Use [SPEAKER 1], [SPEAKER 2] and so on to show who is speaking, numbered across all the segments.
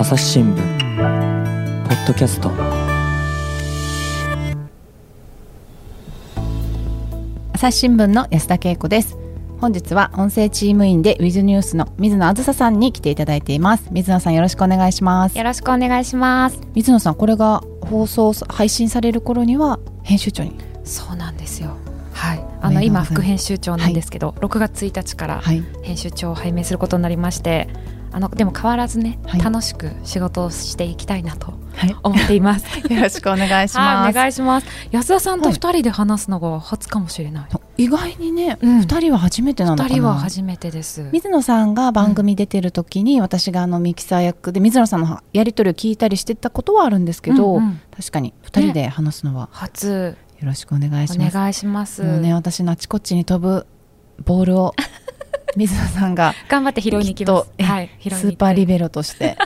[SPEAKER 1] 朝日新聞ポッドキャスト。
[SPEAKER 2] 朝日新聞の安田恵子です。本日は音声チーム員でウィズニュースの水野あずささんに来ていただいています。水野さんよろしくお願いします。
[SPEAKER 3] よろしくお願いします。
[SPEAKER 2] 水野さんこれが放送配信される頃には編集長に？
[SPEAKER 3] そうなんですよ。はい。あの今副編集長なんですけど、はい、6月1日から編集長を拝命することになりまして、あのでも変わらずね、はい、楽しく仕事をしていきたいなと思っています。
[SPEAKER 2] はい、よろしくお願いしま
[SPEAKER 3] す。お願いします。安田さんと二人で話すのが初かもしれない。
[SPEAKER 2] 意外にね、二、うん、人は初めてなのかな。
[SPEAKER 3] 二人は初めてです。
[SPEAKER 2] 水野さんが番組出てる時に、うん、私があのミキサー役で水野さんのやり取りを聞いたりしてたことはあるんですけど、うんうん、確かに二人で話すのは、ね、
[SPEAKER 3] 初。
[SPEAKER 2] よろしくお願いします。
[SPEAKER 3] お願いします。
[SPEAKER 2] ね、私のあちこちに飛ぶボールを水野さんが
[SPEAKER 3] 頑張って拾いに行きます。
[SPEAKER 2] はい、スーパーリベロとして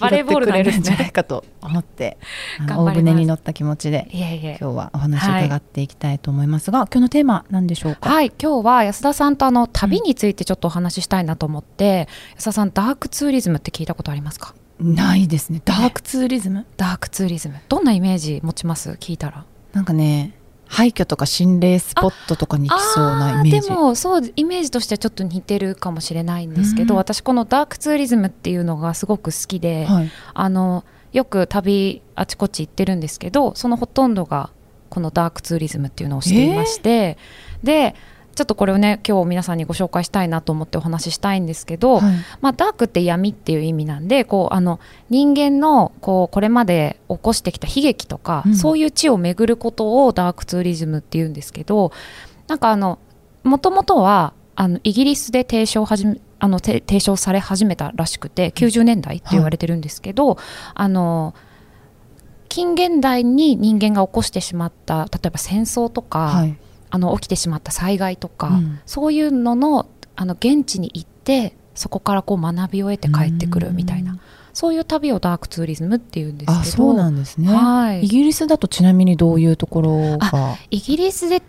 [SPEAKER 2] バレーボールくれるんじゃないかと思って、大船に乗った気持ちで今日はお話を伺っていきたいと思いますが、はい、今日のテーマ何でしょうか？
[SPEAKER 3] はい、今日は安田さんとあの旅についてちょっとお話ししたいなと思って、うん、安田さんダークツーリズムって聞いたことありますか？
[SPEAKER 2] ないですね。ダークツーリズム、ね、
[SPEAKER 3] ダークツーリズム。どんなイメージ持ちます？聞いたら。
[SPEAKER 2] なんかね廃墟とか心霊スポットとかに来そうなイメージ。
[SPEAKER 3] でもそうイメージとしてはちょっと似てるかもしれないんですけど、うん、私このダークツーリズムっていうのがすごく好きで、はい、あのよく旅あちこち行ってるんですけどそのほとんどがこのダークツーリズムっていうのをしていまして、えー、でちょっとこれをね今日皆さんにご紹介したいなと思ってお話ししたいんですけど、はい、まあ、ダークって闇っていう意味なんでこうあの人間のこうこれまで起こしてきた悲劇とか、うん、そういう地を巡ることをダークツーリズムっていうんですけどなんかあのもともとはあのイギリスで提唱始めあの提唱され始めたらしくて90年代って言われてるんですけど、はい、あの近現代に人間が起こしてしまった例えば戦争とか、はいあの起きてしまった災害とか、うん、そういうののあの現地に行ってそこからこう学びを得て帰ってくるみたいな。そういう旅をダークツーリズムっていうんですけどあ
[SPEAKER 2] そうなんですね、はい、イギリスだとちなみにどういうところが？
[SPEAKER 3] イギリスで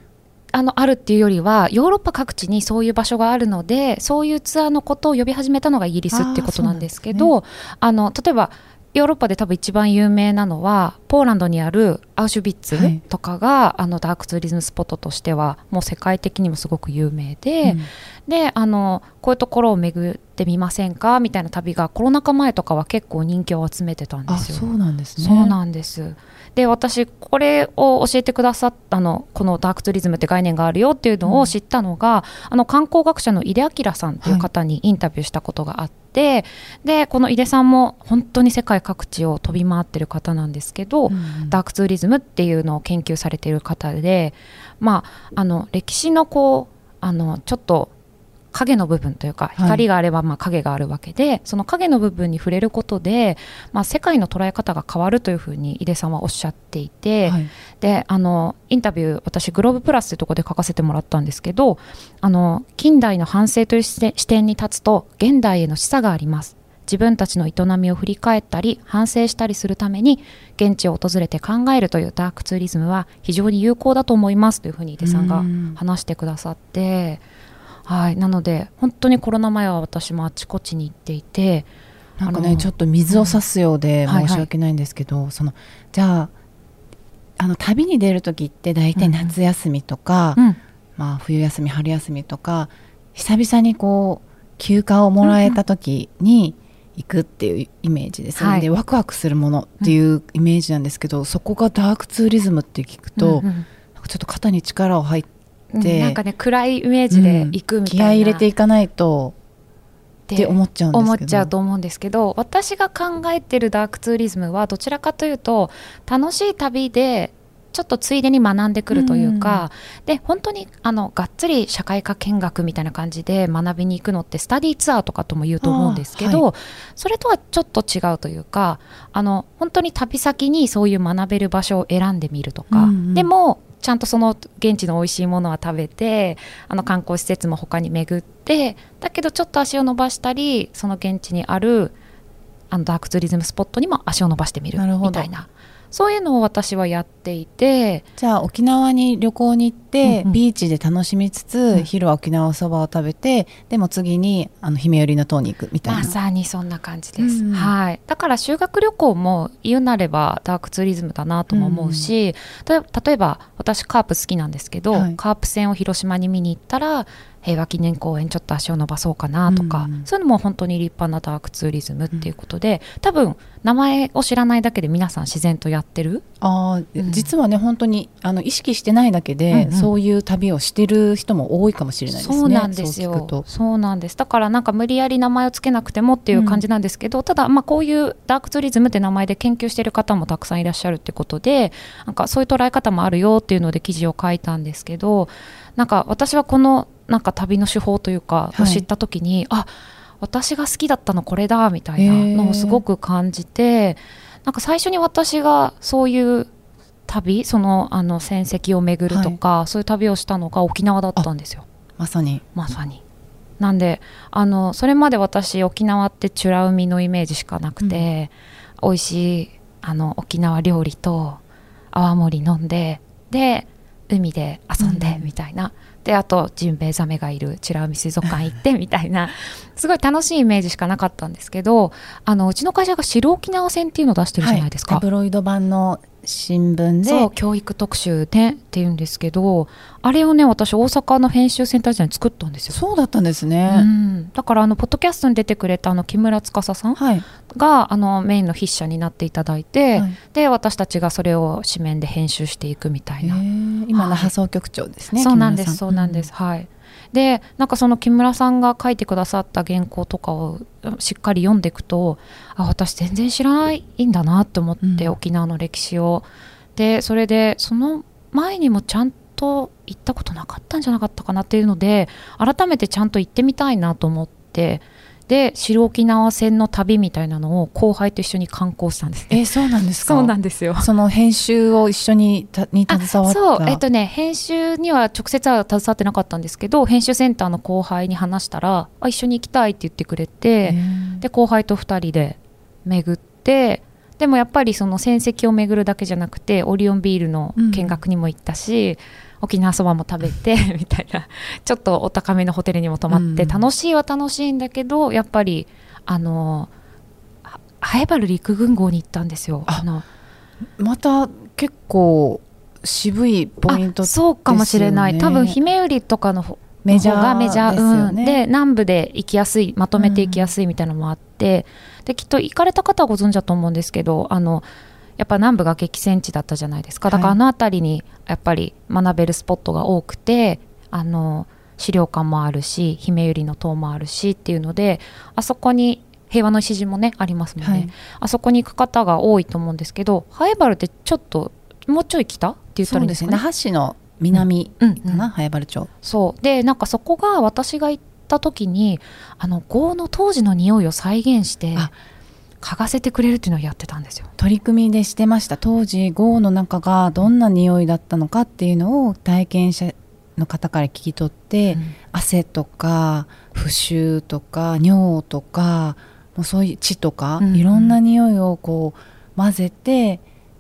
[SPEAKER 3] あのあるっていうよりはヨーロッパ各地にそういう場所があるのでそういうツアーのことを呼び始めたのがイギリスってことなんですけどあ、ね、の例えばヨーロッパで多分一番有名なのはポーランドにあるアウシュビッツとかが、はい、あのダークツーリズムスポットとしてはもう世界的にもすごく有名で、うん、であのこういうところを巡ってみませんか？みたいな旅がコロナ禍前とかは結構人気を集めてたんですよ。
[SPEAKER 2] そうなんですね。
[SPEAKER 3] そうなんです。で私これを教えてくださったのこのダークツーリズムって概念があるよっていうのを知ったのが、うん、あの観光学者の井出明さんという方にインタビューしたことがあって、はい、でこの井出さんも本当に世界各地を飛び回ってる方なんですけど、うん、ダークツーリズムっていうのを研究されている方で、まあ、あの歴史のこうあのちょっと影の部分というか光があればまあ影があるわけで、はい、その影の部分に触れることで、まあ、世界の捉え方が変わるというふうに井出さんはおっしゃっていて、はい、であのインタビュー私グローブプラスというところで書かせてもらったんですけどあの近代の反省という視点に立つと現代への示唆があります。自分たちの営みを振り返ったり反省したりするために現地を訪れて考えるというダークツーリズムは非常に有効だと思いますというふうに井出さんが話してくださって。はい、なので本当にコロナ前は私もあちこちに行っていて
[SPEAKER 2] なんかねちょっと水を差すようで申し訳ないんですけど、はいはい、そのじゃああの旅に出る時って大体夏休みとか、うん、まあ、冬休み春休みとか久々にこう休暇をもらえた時に行くっていうイメージです、はい、でワクワクするものっていうイメージなんですけど、うん、そこがダークツーリズムって聞くと、うんうん、ちょっと肩に力を入って
[SPEAKER 3] うん、なんかね暗いイメージで行くみたいな、
[SPEAKER 2] うん、気合い入れていかないと。って思っちゃうん
[SPEAKER 3] 思っちゃうと思うんですけど私が考えてるダークツーリズムはどちらかというと楽しい旅でちょっとついでに学んでくるというか、うん、で本当にあのがっつり社会科見学みたいな感じで学びに行くのってスタディーツアーとかとも言うと思うんですけど、はい、それとはちょっと違うというかあの本当に旅先にそういう学べる場所を選んでみるとか、うんうん、でもちゃんとその現地の美味しいものは食べてあの観光施設も他に巡ってだけどちょっと足を伸ばしたりその現地にあるあのダークツーリズムスポットにも足を伸ばしてみるみたいな。そういうのを私はやっていて。
[SPEAKER 2] じゃあ沖縄に旅行に行って、うんうん、ビーチで楽しみつつ、うん、昼は沖縄そばを食べてでも次にあの姫寄りの塔に行くみたいな。
[SPEAKER 3] まさにそんな感じです、うん、はい。だから修学旅行も言うなればダークツーリズムだなとも思うし、うん、例えば私カープ好きなんですけど、はい、カープ戦を広島に見に行ったら平和記念公園ちょっと足を伸ばそうかなとか、うん、そういうのも本当に立派なダークツーリズムっていうことで、うん、多分名前を知らないだけで皆さん自然とやってる。
[SPEAKER 2] あ、うん、実はね本当にあの意識してないだけで、うんうん、そういう旅をしてる人も多いかもしれないですね
[SPEAKER 3] そうなんですよ。そうなんです。だからなんか無理やり名前を付けなくてもっていう感じなんですけど、ただまあこういうダークツーリズムって名前で研究してる方もたくさんいらっしゃるってことでなんかそういう捉え方もあるよっていうので記事を書いたんですけどなんか私はこのなんか旅の手法というか、を知った時にあ私が好きだったのこれだみたいなのをすごく感じてなんか最初に私がそういう旅そのあの戦績を巡るとか、はい、そういう旅をしたのが沖縄だったんですよ。
[SPEAKER 2] まさに。
[SPEAKER 3] まさに。なんであのそれまで私沖縄って美ら海のイメージしかなくて、うん、美味しいあの沖縄料理と泡盛飲んでで海で遊んでみたいな、であとジンベエザメがいる美ら海水族館行ってみたいな すごい楽しいイメージしかなかったんですけどあのうちの会社が白沖縄戦っていうのを出してるじゃないですか。
[SPEAKER 2] はい、タブロイド版の新聞で。
[SPEAKER 3] 教育特集でっていうんですけどあれをね私大阪の編集センター時代に作ったんですよ。
[SPEAKER 2] そうだったんですね、
[SPEAKER 3] うん、だからあのポッドキャストに出てくれたあの木村司さんが、はい、あのメインの筆者になっていただいて、はい、で私たちがそれを紙面で編集していくみたいな。
[SPEAKER 2] 今の放送局長ですね、
[SPEAKER 3] はい、そうなんですそうなんです、うん、はいでなんかその木村さんが書いてくださった原稿とかをしっかり読んでいくとあ私全然知らないんだなって思って、うん、沖縄の歴史を。でそれでその前にもちゃんと行ったことなかったんじゃなかったかなっていうので改めてちゃんと行ってみたいなと思ってで白沖縄戦の旅みたいなのを後輩と一緒に観光したんです、
[SPEAKER 2] ね、えそうなんですか？
[SPEAKER 3] そうなんですよ。
[SPEAKER 2] その編集を一緒にたに携わった？
[SPEAKER 3] そうえっとね編集には直接は携わってなかったんですけど編集センターの後輩に話したらあ一緒に行きたいって言ってくれてで後輩と2人で巡ってでもやっぱりその戦績を巡るだけじゃなくてオリオンビールの見学にも行ったし、うん沖縄そばも食べて みたいな。ちょっとお高めのホテルにも泊まって、うん、楽しいは楽しいんだけどやっぱりあのハエバル陸軍号に行ったんですよ。あの
[SPEAKER 2] また結構渋いポイント、ね、
[SPEAKER 3] そうかもしれない。多分姫売りとかのメジャーがメジャー、うん、で南部で行きやすいまとめて行きやすいみたいなのもあって、うん、できっと行かれた方はご存知だと思うんですけどあのやっぱ南部が激戦地だったじゃないですか。だからあの辺りにやっぱり学べるスポットが多くてあの資料館もあるし姫百合の塔もあるしっていうのであそこに平和の礎もねありますもんね、はい、あそこに行く方が多いと思うんですけどハエバルってちょっともうちょい北って言ったらいいんですかね。
[SPEAKER 2] 那覇市の南かな、ハエバル町。
[SPEAKER 3] そう。でなんかそこが私が行った時にあの豪の当時の匂いを再現して嗅がせてくれるっていうのをやってたんですよ。
[SPEAKER 2] 取り組みでしてました。当時豪の中がどんな匂いだったのかっていうのを体験者の方から聞き取って、うん、汗とか腐臭とか尿とかもうそういう血とか、うん、いろんな匂いをこう混ぜて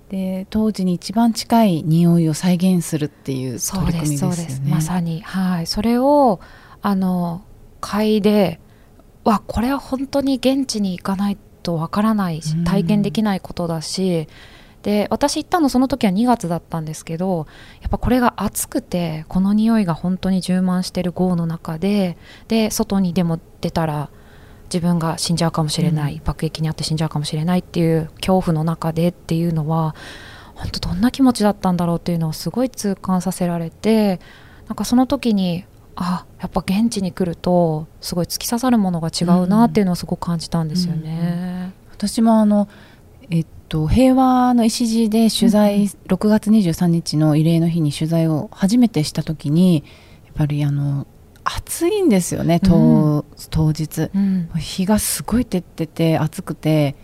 [SPEAKER 2] で当時に一番近い匂いを再現するっていう取り組みですよね。
[SPEAKER 3] まさに。はい。それをあの嗅いでわこれは本当に現地に行かないとわからないし体験できないことだし、で私行ったのその時は2月だったんですけどやっぱこれが暑くてこの匂いが本当に充満してる豪の中でで外にでも出たら自分が死んじゃうかもしれない、うん、爆撃にあって死んじゃうかもしれないっていう恐怖の中でっていうのは本当どんな気持ちだったんだろうっていうのをすごい痛感させられてなんかその時にあやっぱ現地に来るとすごい突き刺さるものが違うなっていうのをすごく感じたんですよね。うんうん、
[SPEAKER 2] 私もあのえっと、平和の礎で取材、うん、6月23日の慰霊の日に取材を初めてした時にやっぱりあの暑いんですよね当うん、当日、うん、日がすごい照ってて暑くて。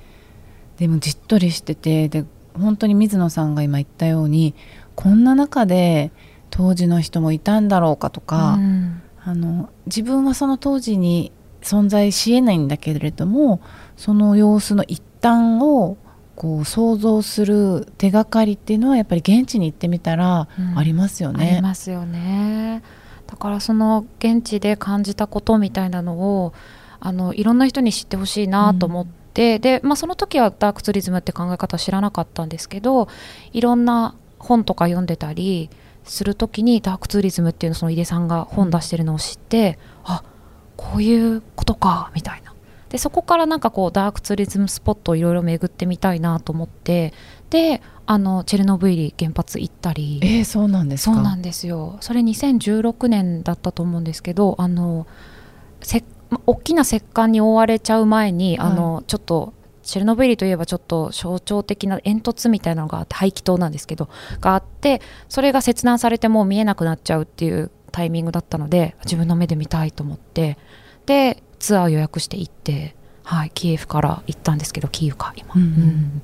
[SPEAKER 2] でもじっとりしてて。で本当に水野さんが今言ったようにこんな中で当時の人もいたんだろうかとか、うん、あの自分はその当時に存在しえないんだけれどもその様子の一端をこう想像する手がかりっていうのはやっぱり現地に行ってみたらありますよね。
[SPEAKER 3] うん、ありますよね。だからその現地で感じたことみたいなのをあのいろんな人に知ってほしいなと思って、うん、で、まあ、その時はダークツリズムって考え方知らなかったんですけどいろんな本とか読んでたりする時にダークツーリズムっていうのその井出さんが本出してるのを知ってあこういうことかみたいな。でそこからなんかこうダークツーリズムスポットをいろいろ巡ってみたいなと思ってであのチェルノブイリ原発行ったり。
[SPEAKER 2] えー、そうなんです
[SPEAKER 3] そうなんですよ。それ2016年だったと思うんですけどあのせ大きな石棺に覆われちゃう前に、はい、あのちょっとチェルノブイリといえばちょっと象徴的な煙突みたいなのがあって排気塔なんですけどがあってそれが切断されてもう見えなくなっちゃうっていうタイミングだったので自分の目で見たいと思ってでツアー予約して行って、はい、キエフから行ったんですけどキーウか今、うん、
[SPEAKER 2] うん、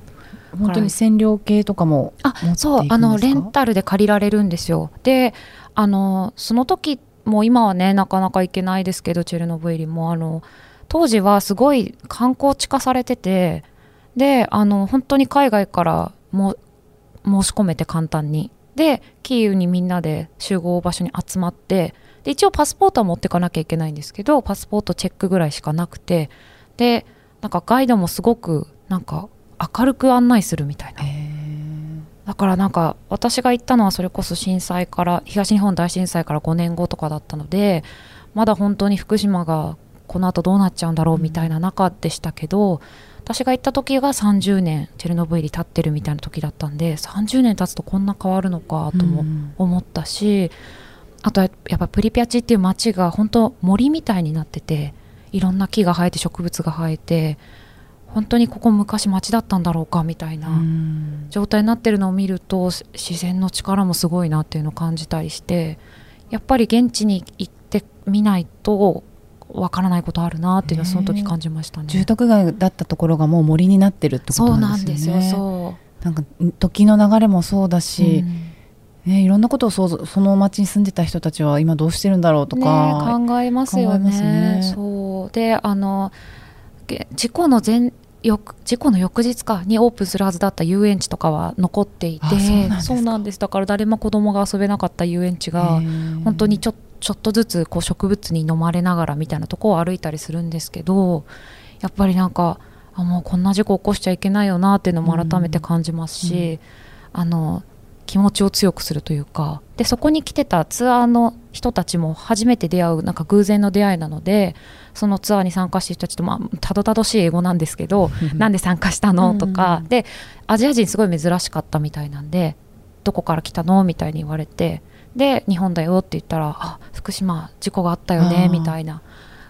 [SPEAKER 2] 本当に占領系とかも
[SPEAKER 3] あそうあのレンタルで借りられるんですよ。であのその時もう今はねなかなか行けないですけどチェルノブイリもあの当時はすごい観光地化されててであの本当に海外からも申し込めて簡単に。でキーウにみんなで集合場所に集まってで一応パスポートは持ってかなきゃいけないんですけどパスポートチェックぐらいしかなくてでなんかガイドもすごくなんか明るく案内するみたいな。だからなんか私が行ったのはそれこそ震災から東日本大震災から5年後とかだったのでまだ本当に福島がこの後どうなっちゃうんだろうみたいな中でしたけど、私が行った時が30年チェルノブイリ経ってるみたいな時だったんで30年経つとこんな変わるのかとも思ったし、あとはやっぱプリピャチっていう街が本当森みたいになってていろんな木が生えて植物が生えて本当にここ昔町だったんだろうかみたいな状態になってるのを見ると自然の力もすごいなっていうのを感じたりしてやっぱり現地に行ってみないとわからないことあるなっていうのはその時感じましたね、
[SPEAKER 2] 住宅街だったところがもう森になってるってことなんですよねそう。なんか時の流れもそうだし、うん、ね、いろんなことを想像その町に住んでた人たちは今どうしてるんだろうとか、
[SPEAKER 3] ね、考えますよね。ね。そう。であの事故の前翌事故の翌日かにオープンするはずだった遊園地とかは残っていてそうなんですだから誰も子供が遊べなかった遊園地が本当にちょちょっとずつこう植物に飲まれながらみたいなとこを歩いたりするんですけどやっぱりなんかあもうこんな事故起こしちゃいけないよなっていうのも改めて感じますし、うん、あの気持ちを強くするというかでそこに来てたツアーの人たちも初めて出会うなんか偶然の出会いなのでそのツアーに参加してる人たちと、まあ、たどたどしい英語なんですけど なんで参加したの？とか。でアジア人すごい珍しかったみたいなんでどこから来たの？みたいに言われて。で日本だよって言ったらあ福島事故があったよねみたいな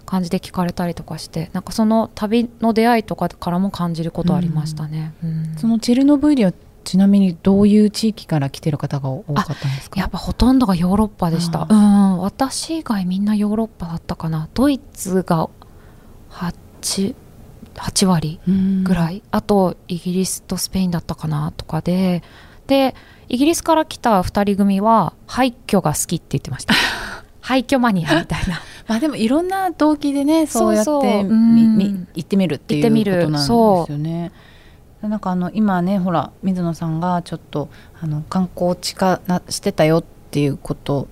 [SPEAKER 3] 感じで聞かれたりとかしてなんかその旅の出会いとかからも感じることありましたね、
[SPEAKER 2] うん、そのチェルノブイリはちなみにどういう地域から来てる方が多かったんですか？
[SPEAKER 3] やっぱほとんどがヨーロッパでした。うん。私以外みんなヨーロッパだったかな。ドイツが 8, 8割ぐらい。あとイギリスとスペインだったかなとかで。でイギリスから来た2人組は廃墟が好きって言ってました。廃墟マニアみたいな。
[SPEAKER 2] まあでもいろんな動機でねそうやって行ってみるっていうことなんですよね。なんかあの今ねほら水野さんがちょっとあの観光地化なしてたよっていうこと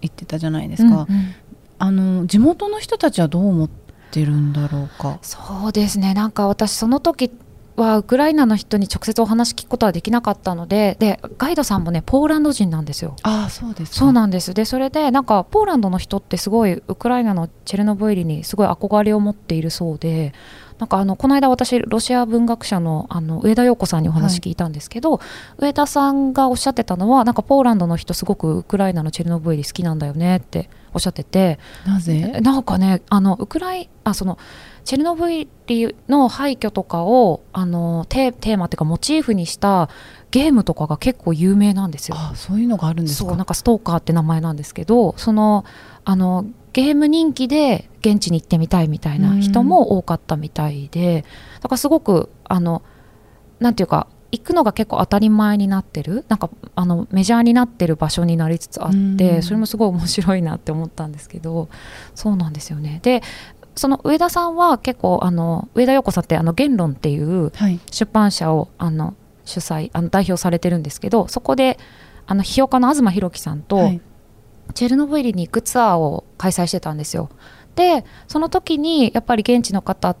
[SPEAKER 2] 言ってたじゃないですか、うんうん、あの地元の人たちはどう思ってるんだろうか？
[SPEAKER 3] そうですね。なんか私その時はウクライナの人に直接お話聞くことはできなかったのででガイドさんもねポーランド人なんですよ。
[SPEAKER 2] あそうです
[SPEAKER 3] そうなんです。でそれでなんかポーランドの人ってすごいウクライナのチェルノブイリにすごい憧れを持っているそうでなんかあのこの間私ロシア文学者のあの上田陽子さんにお話聞いたんですけど、はい、上田さんがおっしゃってたのはなんかポーランドの人すごくウクライナのチェルノブイリ好きなんだよねっておっしゃってて
[SPEAKER 2] なぜ？
[SPEAKER 3] なんかねあのウクライあそのチェルノブイリの廃墟とかをあのテーマっていうかモチーフにしたゲームとかが結構有名なんですよ。
[SPEAKER 2] あそういうのがあるんです
[SPEAKER 3] か？なんかストーカーって名前なんですけどそのあのゲーム人気で現地に行ってみたいみたいな人も多かったみたいでだからすごくあのなんていうか行くのが結構当たり前になってるなんかあのメジャーになってる場所になりつつあってそれもすごい面白いなって思ったんですけどそうなんですよね。でその上田さんは結構あの上田陽子さんってあの言論っていう出版社をあの主催あの代表されてるんですけどそこであの批評家の東博樹さんと、はい、チェルノブイリに行くツアーを開催してたんですよ。でその時にやっぱり現地の方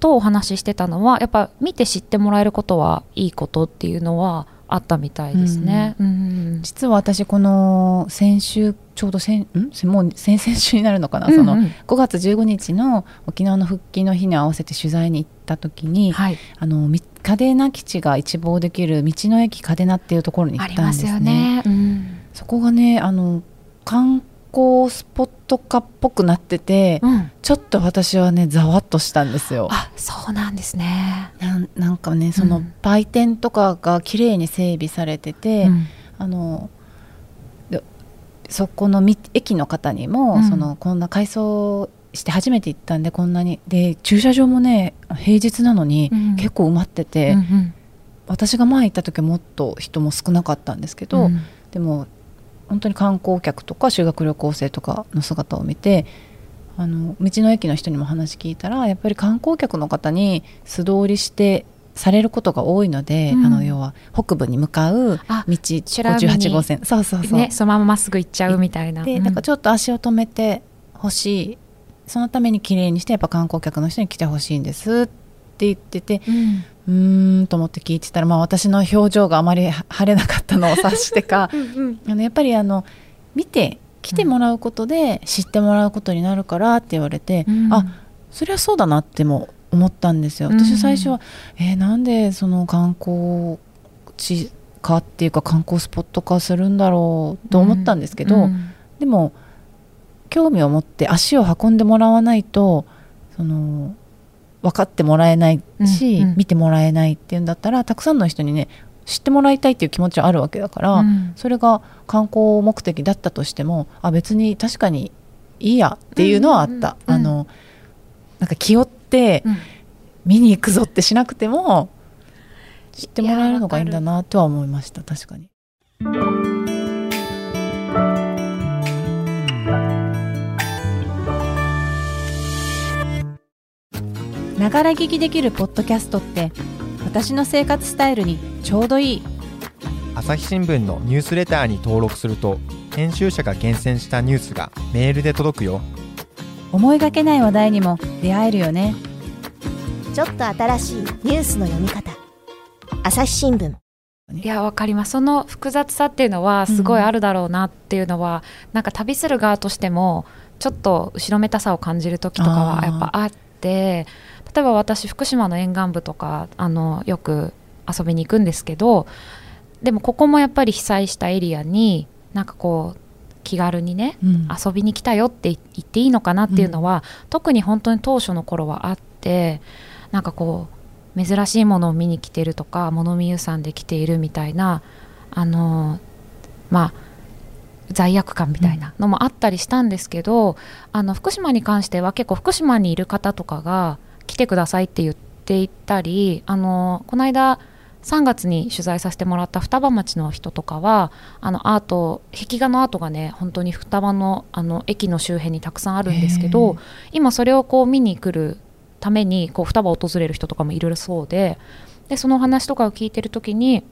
[SPEAKER 3] とお話ししてたのはやっぱ見て知ってもらえることはいいことっていうのはあったみたいですね。うん、
[SPEAKER 2] 実は私この先週ちょうど先ん？もう先々週になるのかな、うんうん、その5月15日の沖縄の復帰の日に合わせて取材に行った時に、はい、あの嘉手納基地が一望できる道の駅嘉手納っていうところに行ったんですね。ね。うん、そこがねあの観光スポット化っぽくなってて、うん、ちょっと私はねざわっとしたんですよ。
[SPEAKER 3] あそうなんですね。
[SPEAKER 2] なんかねその売店とかが綺麗に整備されてて、うん、あのそこの駅の方にも、うん、そのこんな改装して初めて行ったんでこんなにで駐車場もね平日なのに結構埋まってて、うんうん、私が前行った時はもっと人も少なかったんですけど、でも本当に観光客とか修学旅行生とかの姿を見てあの道の駅の人にも話聞いたらやっぱり観光客の方に素通りしてされることが多いので、うん、あの要は北部に向かう道58号線。そうそうそう、
[SPEAKER 3] ね、そのまままっすぐ行っちゃうみたいな。
[SPEAKER 2] で、うん、なんかちょっと足を止めてほしい。そのためにきれいにしてやっぱ観光客の人に来てほしいんですって言ってて、うんうんと思って聞いてたら、まあ、私の表情があまり晴れなかったのを察してか うん、あのやっぱりあの見て来てもらうことで知ってもらうことになるからって言われて、うん、あそりゃそうだなっても思ったんですよ。私最初は、うん、えー、なんでその観光地化っていうか観光スポット化するんだろうと思ったんですけど、うん、でも興味を持って足を運んでもらわないとその分かってもらえないし、うんうん、見てもらえないっていうんだったらたくさんの人にね知ってもらいたいっていう気持ちはあるわけだから、うん、それが観光目的だったとしてもあ別に確かにいいやっていうのはあった。あのなんか気負って見に行くぞってしなくても知ってもらえるのがいいんだなとは思いました。確かに。ながら聞きできるポッドキャストって私の生活スタイルにちょうどいい。
[SPEAKER 4] 朝日新聞のニュースレターに登録すると編集者が厳選したニュースがメールで届くよ。
[SPEAKER 2] 思いがけない話題にも出会えるよね。
[SPEAKER 5] ちょっと新しいニュースの読み方。朝日新聞。
[SPEAKER 3] いやわかります。その複雑さっていうのはすごいあるだろうなっていうのは、うん、なんか旅する側としてもちょっと後ろめたさを感じる時とかはやっぱあって例えば私福島の沿岸部とかあのよく遊びに行くんですけどでもここもやっぱり被災したエリアになんかこう気軽にね、うん、遊びに来たよって言っていいのかなっていうのは、うん、特に本当に当初の頃はあってなんかこう珍しいものを見に来てるとか物見遊山で来ているみたいなあのまあ罪悪感みたいなのもあったりしたんですけど、うん、あの福島に関しては結構福島にいる方とかが来てくださいって言っていったりあのこの間3月に取材させてもらった双葉町の人とかはあのアート壁画のアートがね本当に双葉のあの駅の周辺にたくさんあるんですけど今それをこう見に来るためにこう双葉を訪れる人とかもいるそうででその話とかを聞いてる時に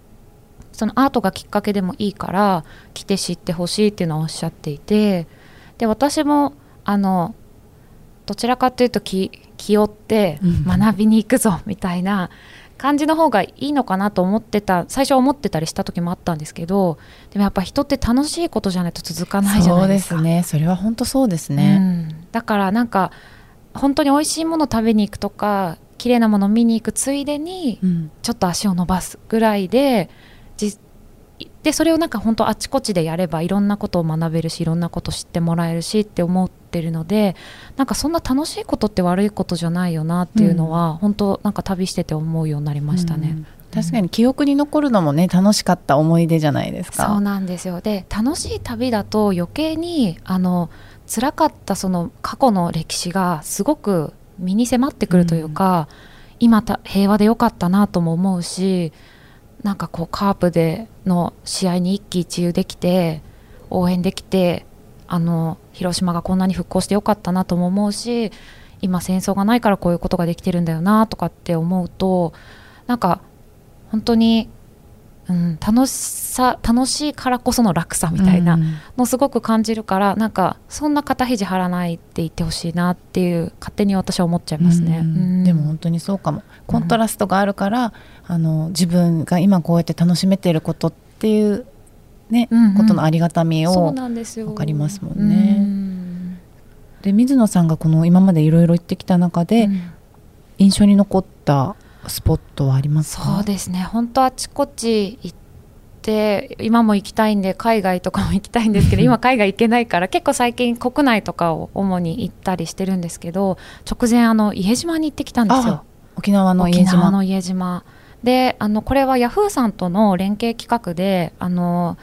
[SPEAKER 3] そのアートがきっかけでもいいから来て知ってほしいっていうのをおっしゃっていてで私もあのどちらかというと気気負って学びに行くぞみたいな感じの方がいいのかなと思ってた最初は思ってたりした時もあったんですけどでもやっぱ人って楽しいことじゃないと続かないじゃないですか。
[SPEAKER 2] そうですね。それは本当そうですね、う
[SPEAKER 3] ん、だからなんか本当に美味しいもの食べに行くとか綺麗なもの見に行くついでに、ちょっと足を伸ばすぐらいででそれをなんか本当あちこちでやればいろんなことを学べるしいろんなこと知ってもらえるしって思ってるのでなんかそんな楽しいことって悪いことじゃないよなっていうのは、うん、本当なんか旅してて思うようになりましたね。うん
[SPEAKER 2] 確かに記憶に残るのもね楽しかった思い出じゃないですか。
[SPEAKER 3] そうなんですよで楽しい旅だと余計にあの辛かったその過去の歴史がすごく身に迫ってくるというか、うん、今平和でよかったなとも思うしなんかこうカープでの試合に一喜一憂できて応援できてあの広島がこんなに復興してよかったなとも思うし今戦争がないからこういうことができてるんだよなとかって思うとなんか本当に、うん、楽しさ楽しいからこその楽さみたいなのすごく感じるから、うん、なんかそんな肩肘張らないって言ってほしいなっていう勝手に私は思っちゃいますね、うん、
[SPEAKER 2] でも本当にそうかも。コントラストがあるから、あの自分が今こうやって楽しめてることっていうね、うんうん、ことのありがたみを分かりますもんね。で水野さんがこの今までいろいろ行ってきた中で、印象に残ったスポットはありますか？
[SPEAKER 3] そうですね。本当あちこち行って今も行きたいんで海外とかも行きたいんですけど 今海外行けないから結構最近国内とかを主に行ったりしてるんですけど直前あの伊江島に行ってきたんですよ。
[SPEAKER 2] 沖縄の伊江島。
[SPEAKER 3] の伊江島。であのこれはヤフーさんとの連携企画であの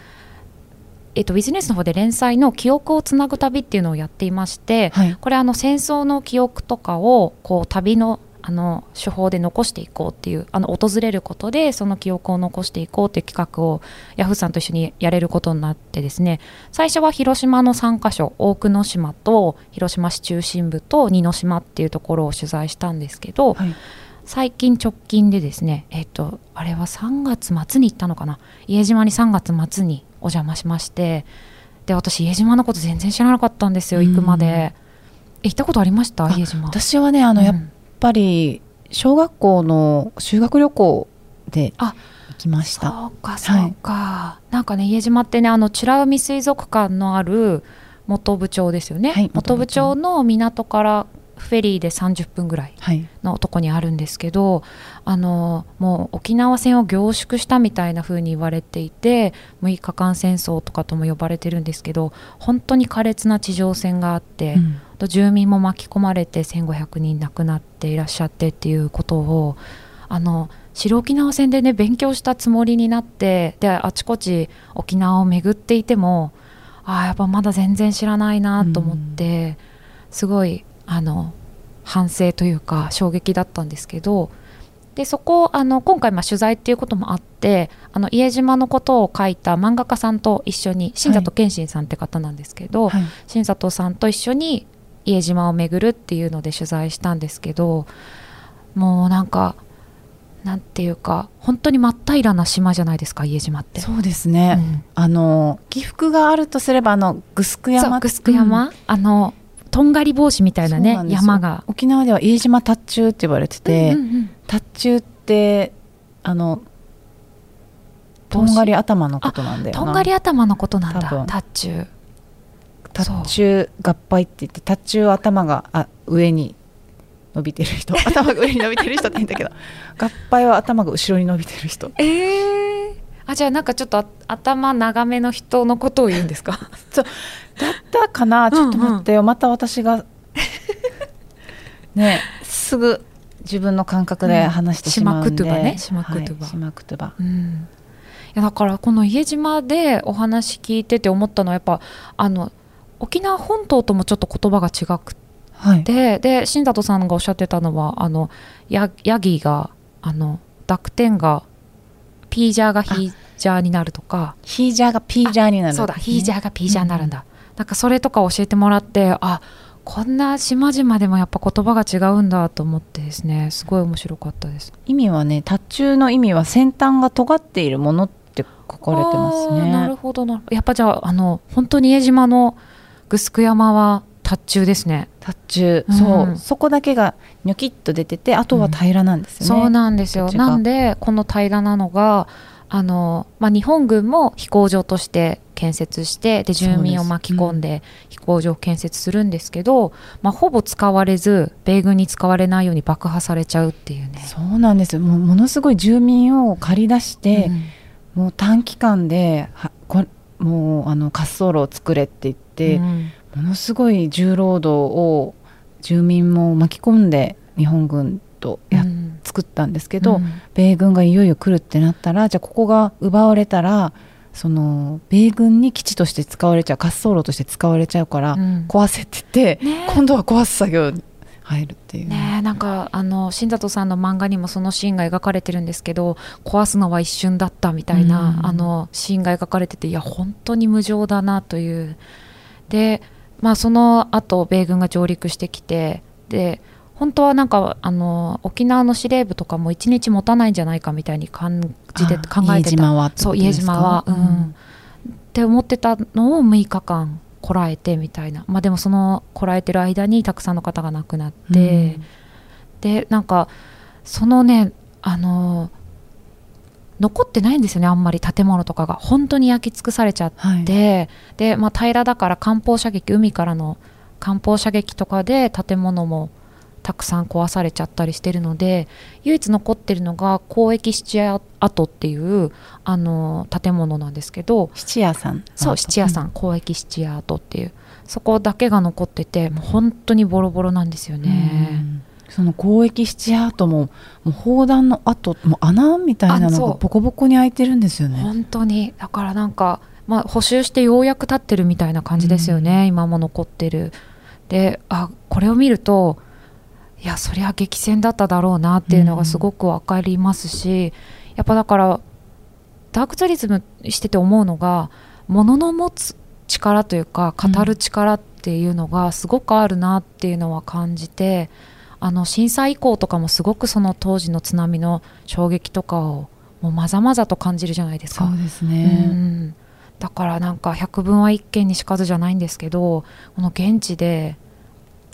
[SPEAKER 3] えっと、ビジネスの方で連載の「記憶をつなぐ旅」っていうのをやっていまして、はい、これあの戦争の記憶とかをこう旅のあの手法で残していこうっていうあの訪れることでその記憶を残していこうっていう企画をヤフーさんと一緒にやれることになってですね最初は広島の3カ所大久野島と広島市中心部と二の島っていうところを取材したんですけど、はい、最近直近でですねえっ、とあれは3月末に行ったのかな？家島に3月末にお邪魔しましてで私家島のこと全然知らなかったんですよ行くまで。行ったことありました？家島。
[SPEAKER 2] 私はねあの、うん、ぱり小学校の修学旅行で行きました。
[SPEAKER 3] そうかそうか、はい、なんかね家島ってねあの美ら海水族館のある本部町ですよね、はい、本部町。の港からフェリーで30分ぐらいのとこにあるんですけど、はい、あのもう沖縄戦を凝縮したみたいな風に言われていて6日間戦争とかとも呼ばれてるんですけど本当に苛烈な地上戦があって、うん、住民も巻き込まれて1500人亡くなっていらっしゃってっていうことをあの白沖縄戦でね勉強したつもりになってであちこち沖縄を巡っていてもああやっぱまだ全然知らないなと思って、うん、すごいあの反省というか衝撃だったんですけどでそこあの今回まあ取材っていうこともあってあの家島のことを書いた漫画家さんと一緒に新里健信さんって方なんですけど、はい、新里さんと一緒に家島を巡るっていうので取材したんですけどもうなんかなんていうか本当に真っ平らな島じゃないですか家島って。
[SPEAKER 2] そうですね、うん、あの起伏があるとすればあのグスク山。
[SPEAKER 3] グスク山、うん、あのとんがり帽子みたいなね山が。
[SPEAKER 2] 沖縄では飯島達中って言われてて、うんうんうん、達中ってあのとんがり頭のことなんだよ
[SPEAKER 3] とんがり頭のことなんだ達中
[SPEAKER 2] 達中合敗って言って達中頭があ上に伸びてる人頭が上に伸びてる人って言うんだけど合敗は頭が後ろに伸びてる人
[SPEAKER 3] えー、あじゃあなんかちょっと頭長めの人のことを言うんですか
[SPEAKER 2] そうだったかなちょっと待ってよ、うんうん、また私がねすぐ自分の感覚で話してしまうんで、うん、ね
[SPEAKER 3] 島くとば、
[SPEAKER 2] 島くとば、
[SPEAKER 3] うん、いやだからこの家島でお話聞いてて思ったのはやっぱあの沖縄本島ともちょっと言葉が違くて、はい、で新里さんがおっしゃってたのはあのヤヤギがあの濁点がピージャーがヒージャーになるとか。
[SPEAKER 2] ヒージャーがピージャーになる、
[SPEAKER 3] ね、そうだ。ヒージャーがピージャーになるんだ、なんかそれとか教えてもらってあこんな島々でもやっぱ言葉が違うんだと思ってですねすごい面白かったです。
[SPEAKER 2] 意味はね達中の意味は先端が尖っているものって書かれてますね。
[SPEAKER 3] なるほどな。やっぱじゃああの本当に江島の城山は達中ですね。
[SPEAKER 2] 達中、うん、そう。そこだけがニョキッと出ててあとは平らなんですよ
[SPEAKER 3] ね、うん、そうなんですよ。なんでこの平らなのがあの、まあ、日本軍も飛行場として建設してで住民を巻き込んで飛行場を建設するんですけど、まあ、ほぼ使われず米軍に使われないように爆破されちゃうっていうね。
[SPEAKER 2] そうなんですよ。もうものすごい住民を借り出して、うん、もう短期間でもうあの滑走路を作れって言って、うん、ものすごい重労働を住民も巻き込んで日本軍とや、うん、作ったんですけど、米軍がいよいよ来るってなったらじゃあここが奪われたらその米軍に基地として使われちゃう滑走路として使われちゃうから、うん、壊せって言って、ね、今度は壊す作業に入るっていう。
[SPEAKER 3] ねなんかあの新里さんの漫画にもそのシーンが描かれてるんですけど壊すのは一瞬だったみたいな、うん、あのシーンが描かれてていや本当に無情だなという。でまあその後米軍が上陸してきてで本当はなんかあの沖縄の司令部とかも1日持たないんじゃないかみたいに感じて考えてた。そう家島は、うん、うん、って思ってたのを6日間こらえてみたいな。まあでもそのこらえてる間にたくさんの方が亡くなって、うん、でなんかそのねあの残ってないんですよねあんまり建物とかが。本当に焼き尽くされちゃって、はい、で、まあ、平らだから艦砲射撃海からの艦砲射撃とかで建物もたくさん壊されちゃったりしてるので唯一残ってるのが公益質屋跡っていうあの建物なんですけど
[SPEAKER 2] 質屋さん。
[SPEAKER 3] そう質屋さん、うん、公益質屋跡っていう。そこだけが残っててもう本当にボロボロなんですよね。
[SPEAKER 2] その公益質屋跡ももう砲弾の跡も穴みたいなのがボコボコに開いてるんですよね。
[SPEAKER 3] 本当に。だからなんかまあ、補修してようやく立ってるみたいな感じですよね、うん、今も残ってる。であこれを見るといやそりゃ激戦だっただろうなっていうのがすごく分かりますし、うん、やっぱだからダークツーリズムしてて思うのがものの持つ力というか語る力っていうのがすごくあるなっていうのは感じて、うん、あの震災以降とかもすごくその当時の津波の衝撃とかをもうまざまざと感じるじゃないですか。
[SPEAKER 2] そうですね、
[SPEAKER 3] うん、だからなんか百聞は一見にしかずじゃないんですけどこの現地で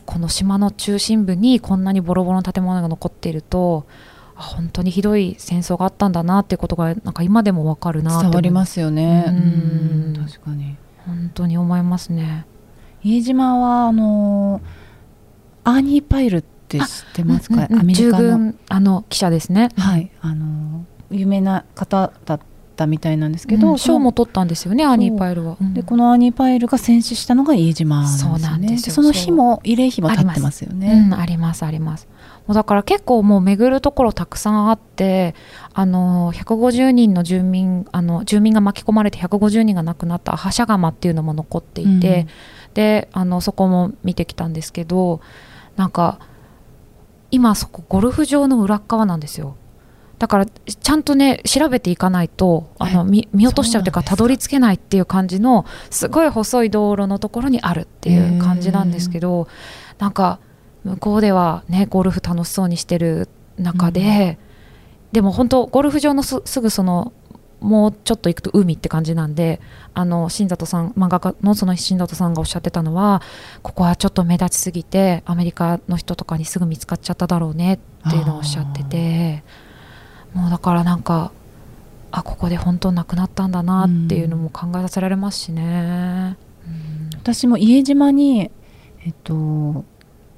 [SPEAKER 3] この島の中心部にこんなにボロボロの建物が残っていると本当にひどい戦争があったんだなっていうことがなんか今でもわかるな
[SPEAKER 2] 伝わりますよね。うん。確かに。
[SPEAKER 3] 本当に思いますね。
[SPEAKER 2] 家島はあのアーニー・パイルって知ってますか、うんうん、アメリカの。
[SPEAKER 3] あの記者ですね。
[SPEAKER 2] はい。あの有名な方だったみたいなんですけど、
[SPEAKER 3] 賞、うん、も取ったんですよねアーニー・パイルは、
[SPEAKER 2] うん、でこのアーニー・パイルが戦死したのが飯島なんですよね。そうなんですよ。その日も慰霊碑も立ってますよね。
[SPEAKER 3] ありますあります。もうだから結構もう巡るところたくさんあってあの150人の住民あの住民が巻き込まれて150人が亡くなった覇者窯っていうのも残っていて、うん、であのそこも見てきたんですけどなんか今そこゴルフ場の裏側なんですよだからちゃんとね調べていかないとあの見見落としちゃうというかたどり着けないっていう感じのすごい細い道路のところにあるっていう感じなんですけどなんか向こうではねゴルフ楽しそうにしてる中で、うん、でも本当ゴルフ場のすぐそのもうちょっと行くと海って感じなんであの新里さん漫画家のその新里さんがおっしゃってたのはここはちょっと目立ちすぎてアメリカの人とかにすぐ見つかっちゃっただろうねっていうのをおっしゃってて。もうだからなんかあここで本当亡くなったんだなっていうのも考えさせられますしね、
[SPEAKER 2] うん、私も家島にえっと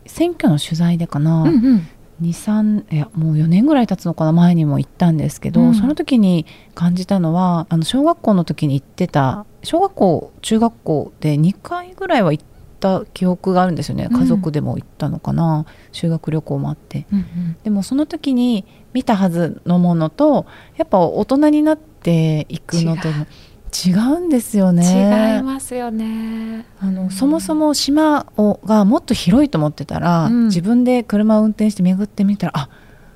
[SPEAKER 2] 選挙の取材でかな、うんうん。23いやもう4年ぐらい経つのかな前にも行ったんですけど、うん、その時に感じたのはあの小学校の時に行ってた小学校中学校で2回ぐらいは行った記憶があるんですよね、家族でも行ったのかな、修学旅行もあって、うんうん、でもその時に見たはずのものとやっぱ大人になっていくのと違う。んですよ
[SPEAKER 3] ね。違いますよね。
[SPEAKER 2] あの、うん、そもそも島をがもっと広いと思ってたら、うん、自分で車を運転して巡ってみたらあ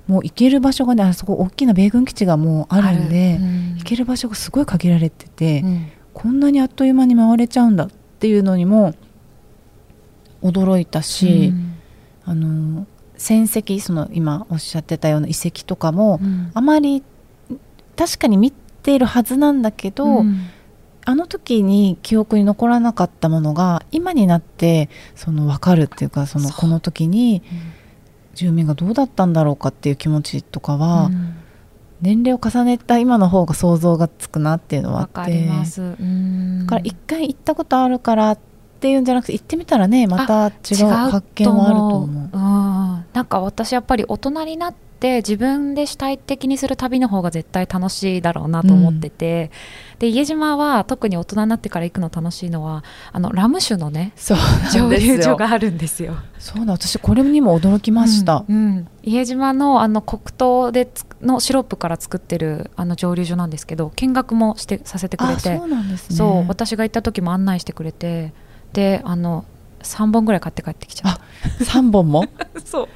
[SPEAKER 2] もう行ける場所がねあそこ大きな米軍基地がもうあるんで、うん、行ける場所がすごい限られてて、こんなにあっという間に回れちゃうんだっていうのにも驚いたし、あの戦跡その今おっしゃってたような遺跡とかも、うん、あまり確かに見ているはずなんだけど、うん、あの時に記憶に残らなかったものが今になってその分かるっていうかそのこの時に住民がどうだったんだろうかっていう気持ちとかは、うん、年齢を重ねた今の方が想像がつくなっていうのはあって。だから一回行ったことあるからっていうんじゃなくて行ってみたらねまた違う発見はあると思う。
[SPEAKER 3] うん。なんか私やっぱり大人になって自分で主体的にする旅の方が絶対楽しいだろうなと思ってて、うん、で家島は特に大人になってから行くの楽しいのはあのラム酒のね蒸留所があるんですよ。
[SPEAKER 2] そうだ私これにも驚きました。
[SPEAKER 3] うん、うん、家島のあの黒糖でのシロップから作ってるあの蒸留所なんですけど見学もしてさせてくれて。
[SPEAKER 2] そうなんです、ね、
[SPEAKER 3] そう私が行った時も案内してくれてであの3本ぐらい買って帰ってきちゃった。
[SPEAKER 2] 3本も？
[SPEAKER 3] そう。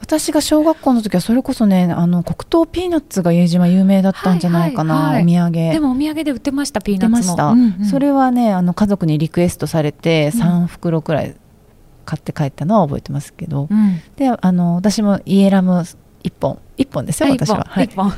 [SPEAKER 2] 私が小学校の時はそれこそねあの黒糖ピーナッツが家島有名だったんじゃないかな、はいはいはい、お土産。
[SPEAKER 3] でもお土産で売ってましたピーナッツも、
[SPEAKER 2] うんうん、それはねあの家族にリクエストされて3袋くらい買って帰ったのは覚えてますけど、
[SPEAKER 3] うん。
[SPEAKER 2] であの私もイエラム1本。1本ですよ私は、はい。
[SPEAKER 3] 一、本。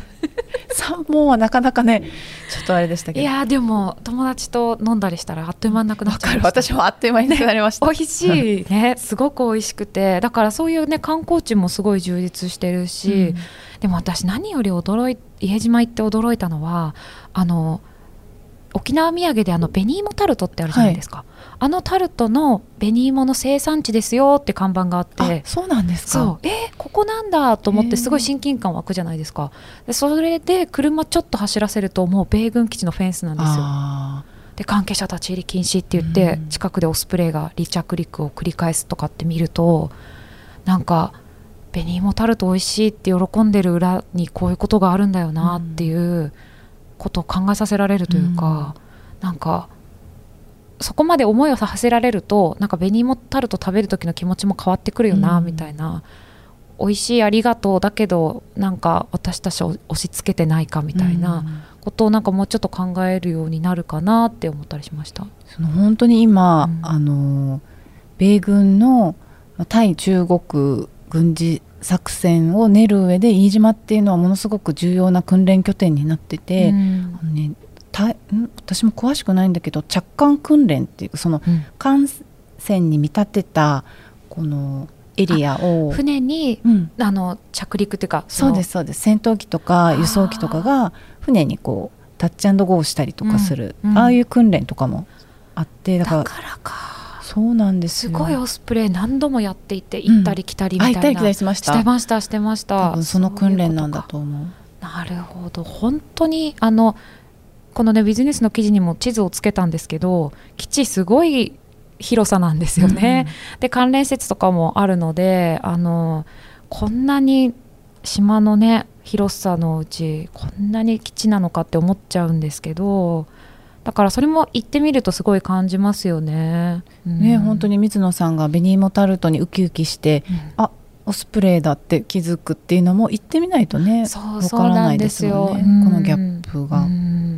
[SPEAKER 2] 3本はなかなかねちょっとあれでしたけど。
[SPEAKER 3] いやーでも友達と飲んだりしたらあっという間なくなっちゃいました。
[SPEAKER 2] 私もあっという間になくなりました、
[SPEAKER 3] 美味しい。ねすごく美味しくて。だからそういうね観光地もすごい充実してるし、でも私何より驚い家島行って驚いたのはあの沖縄土産であの紅芋タルトってあるじゃないですか、あのタルトの紅芋の生産地ですよって看板があっ
[SPEAKER 2] あ
[SPEAKER 3] て
[SPEAKER 2] そうなんですか？
[SPEAKER 3] そう。えーここなんだと思ってすごい親近感湧くじゃないですか。でそれで車ちょっと走らせるともう米軍基地のフェンスなんですよ。
[SPEAKER 2] あ
[SPEAKER 3] で関係者立ち入り禁止って言って、
[SPEAKER 2] うん。
[SPEAKER 3] 近くでオスプレイが離着陸を繰り返すとかって見るとなんか紅芋タルト美味しいって喜んでる裏にこういうことがあるんだよなっていうことを考えさせられるというか、なんかそこまで思いをさせられるとなんか紅芋タルト食べる時の気持ちも変わってくるよな、
[SPEAKER 2] うん
[SPEAKER 3] みたいな美味しいありがとうだけどなんか私たちを押し付けてないかみ
[SPEAKER 2] ー
[SPEAKER 3] たいな。
[SPEAKER 2] うん
[SPEAKER 3] ことをなんかもうちょっと考えるようになるかなって思ったりしました。
[SPEAKER 2] その本当に今、
[SPEAKER 3] うん
[SPEAKER 2] あの米軍のまあ対中国軍事作戦を練る上で飯島っていうのはものすごく重要な訓練拠点になってて、
[SPEAKER 3] うん
[SPEAKER 2] あのね、たん？私も詳しくないんだけど着艦訓練っていうその艦船に見立てたこのエリアを、
[SPEAKER 3] 船に
[SPEAKER 2] うん、
[SPEAKER 3] あの着陸っていうか
[SPEAKER 2] そうですそうです。戦闘機とか輸送機とかが船にこうタッチゴーしたりとかする、
[SPEAKER 3] うん。うん
[SPEAKER 2] ああいう訓練とかもあってだ
[SPEAKER 3] だ
[SPEAKER 2] か
[SPEAKER 3] かららか。
[SPEAKER 2] そうなんですよ。
[SPEAKER 3] すごいオスプレイ何度もやっていて行ったり来たりみたいな、
[SPEAKER 2] あ行ったり来たりしまし
[SPEAKER 3] したてましたしてました。
[SPEAKER 2] 多分その訓練なんだと思う。
[SPEAKER 3] なるほど。本当にあのこのねビジネスの記事にも地図をつけたんですけど基地すごい広さなんですよね、で関連施設とかもあるのであのこんなに島のね広さのうちこんなに基地なのかって思っちゃうんですけどだからそれも行ってみるとすごい感じますよね。
[SPEAKER 2] うん。ね本当
[SPEAKER 3] に、
[SPEAKER 2] に水野さんが紅芋タルトにウキウキして
[SPEAKER 3] うん。
[SPEAKER 2] あオスプレイだって気づくっていうのも行ってみないとねわからなんいで
[SPEAKER 3] ですよ。
[SPEAKER 2] すよね。
[SPEAKER 3] うん。
[SPEAKER 2] このギャップが、
[SPEAKER 3] うん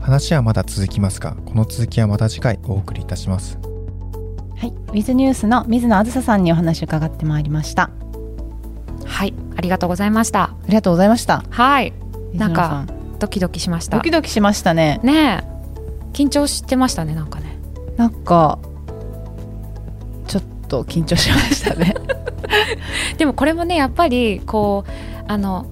[SPEAKER 4] 話はまだ続きますがこの続きはまた次回お送りいたします
[SPEAKER 2] はい、ウィズニュースの水野あずささんにお話を伺ってまいりました
[SPEAKER 3] はい、ありがとうございました。
[SPEAKER 2] ありがとうございました
[SPEAKER 3] はい、なんか
[SPEAKER 2] さん
[SPEAKER 3] ドキドキしました。
[SPEAKER 2] ドキドキしましたね
[SPEAKER 3] ねえ、緊張してましたね、なんかね。
[SPEAKER 2] なんかと緊張しましたね。
[SPEAKER 3] でもこれもね、やっぱりこうあの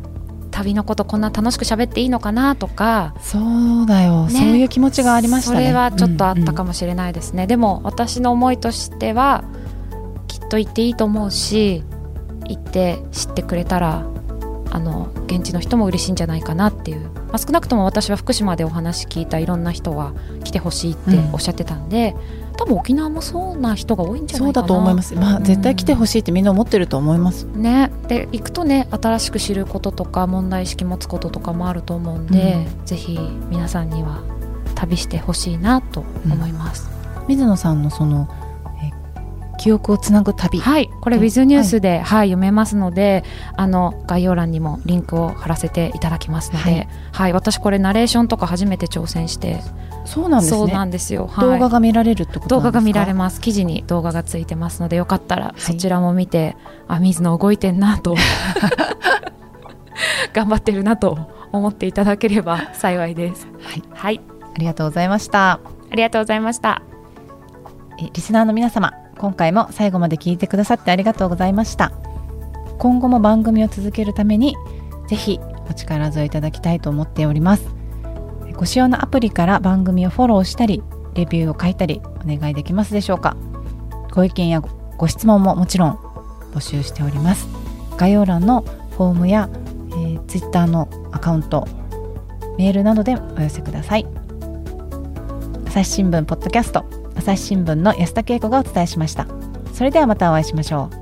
[SPEAKER 3] 旅のことこんな楽しく喋っていいのかなとか。
[SPEAKER 2] そうだよ、
[SPEAKER 3] ね
[SPEAKER 2] そういう気持ちがありましたね。
[SPEAKER 3] それはちょっとあったか
[SPEAKER 2] も、
[SPEAKER 3] もしれないですね、でも私の思いとしてはきっと行っていいと思うし行って知ってくれたらあの現地の人も嬉しいんじゃないかなっていう、まあ、少なくとも私は福島でお話聞いたいろんな人は来てほしいっておっしゃってたんで、多分沖縄もそうな人が多いんじゃないかな。
[SPEAKER 2] そうだと思います。まあ、
[SPEAKER 3] うん。
[SPEAKER 2] 絶対来てほしいってみんな思ってると思います。
[SPEAKER 3] ね、で行くとね新しく知ることとか問題意識持つこととかもあると思うんで、ぜひ皆さんには旅してほしいなと思います。
[SPEAKER 2] 水野さんのそのえ記憶をつなぐ旅、
[SPEAKER 3] はい、これ
[SPEAKER 2] うん
[SPEAKER 3] Wiz ニュースで、はい。読めますのであの概要欄にもリンクを貼らせていただきますので、
[SPEAKER 2] は
[SPEAKER 3] はい。い私これナレーションとか初めて挑戦して
[SPEAKER 2] そうなんです
[SPEAKER 3] そう
[SPEAKER 2] ね
[SPEAKER 3] なんですよ、はい。
[SPEAKER 2] 動画が見られるってこと
[SPEAKER 3] 動
[SPEAKER 2] なんですか？
[SPEAKER 3] 画が見られます。記事に動画がついてますのでよかったら
[SPEAKER 2] い。
[SPEAKER 3] そちらも見て、あ水野動いてんなと 頑張ってるなと思っていただければ幸いです。
[SPEAKER 2] はい、
[SPEAKER 3] はい。
[SPEAKER 2] ありがとうございました。
[SPEAKER 3] ありがとうございました。
[SPEAKER 2] えリスナーの皆様今回も最後まで聞いてくださってありがとうございました。今後も番組を続けるためにぜひお力添えいただきたいと思っております。ご使用のアプリから番組をフォローしたりレビューを書いたりお願いできますでしょうか。ご意見やご質問ももちろん募集しております。概要欄のフォームや、えー、Twitter のアカウントメールなどでお寄せください。朝日新聞ポッドキャスト。朝日新聞の安田恵子がお伝えしました。それではまたお会いしましょう。